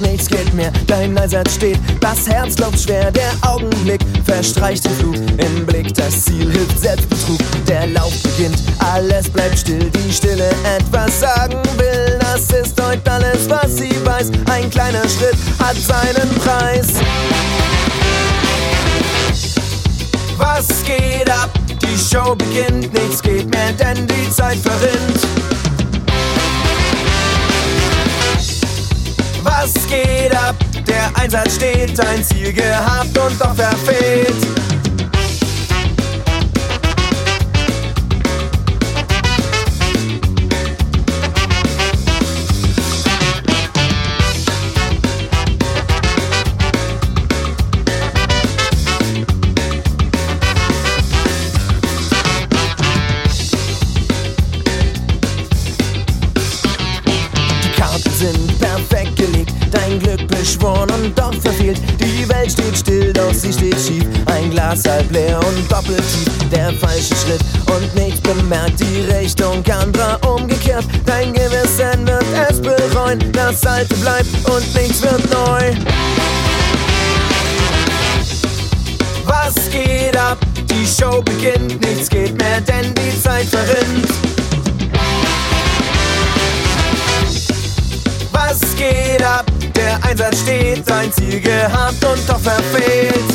nichts geht mehr, dein Einsatz steht, das Herz klopft schwer, der Augenblick verstreicht den Flug, im Blick das Ziel hilft Selbstbetrug, der Lauf beginnt, alles bleibt still, die Stille etwas sagen will, das ist heute alles, was sie weiß, ein kleiner Schritt hat seinen Preis. Was geht ab? Die Show beginnt, nichts geht mehr, denn die Zeit verrinnt. Einsatz steht, ein Ziel gehabt und doch verfehlt. Beschworen und doch verfehlt. Die Welt steht still, doch sie steht schief. Ein Glas halb leer und doppelt tief. Der falsche Schritt und nichts bemerkt, die Richtung anderer umgekehrt. Dein Gewissen wird es bereuen, das Alte bleibt und nichts wird neu. Was geht ab? Die Show beginnt, nichts geht mehr, denn die Zeit verrinnt. Einsatz steht, sein Ziel gehabt und doch verfehlt.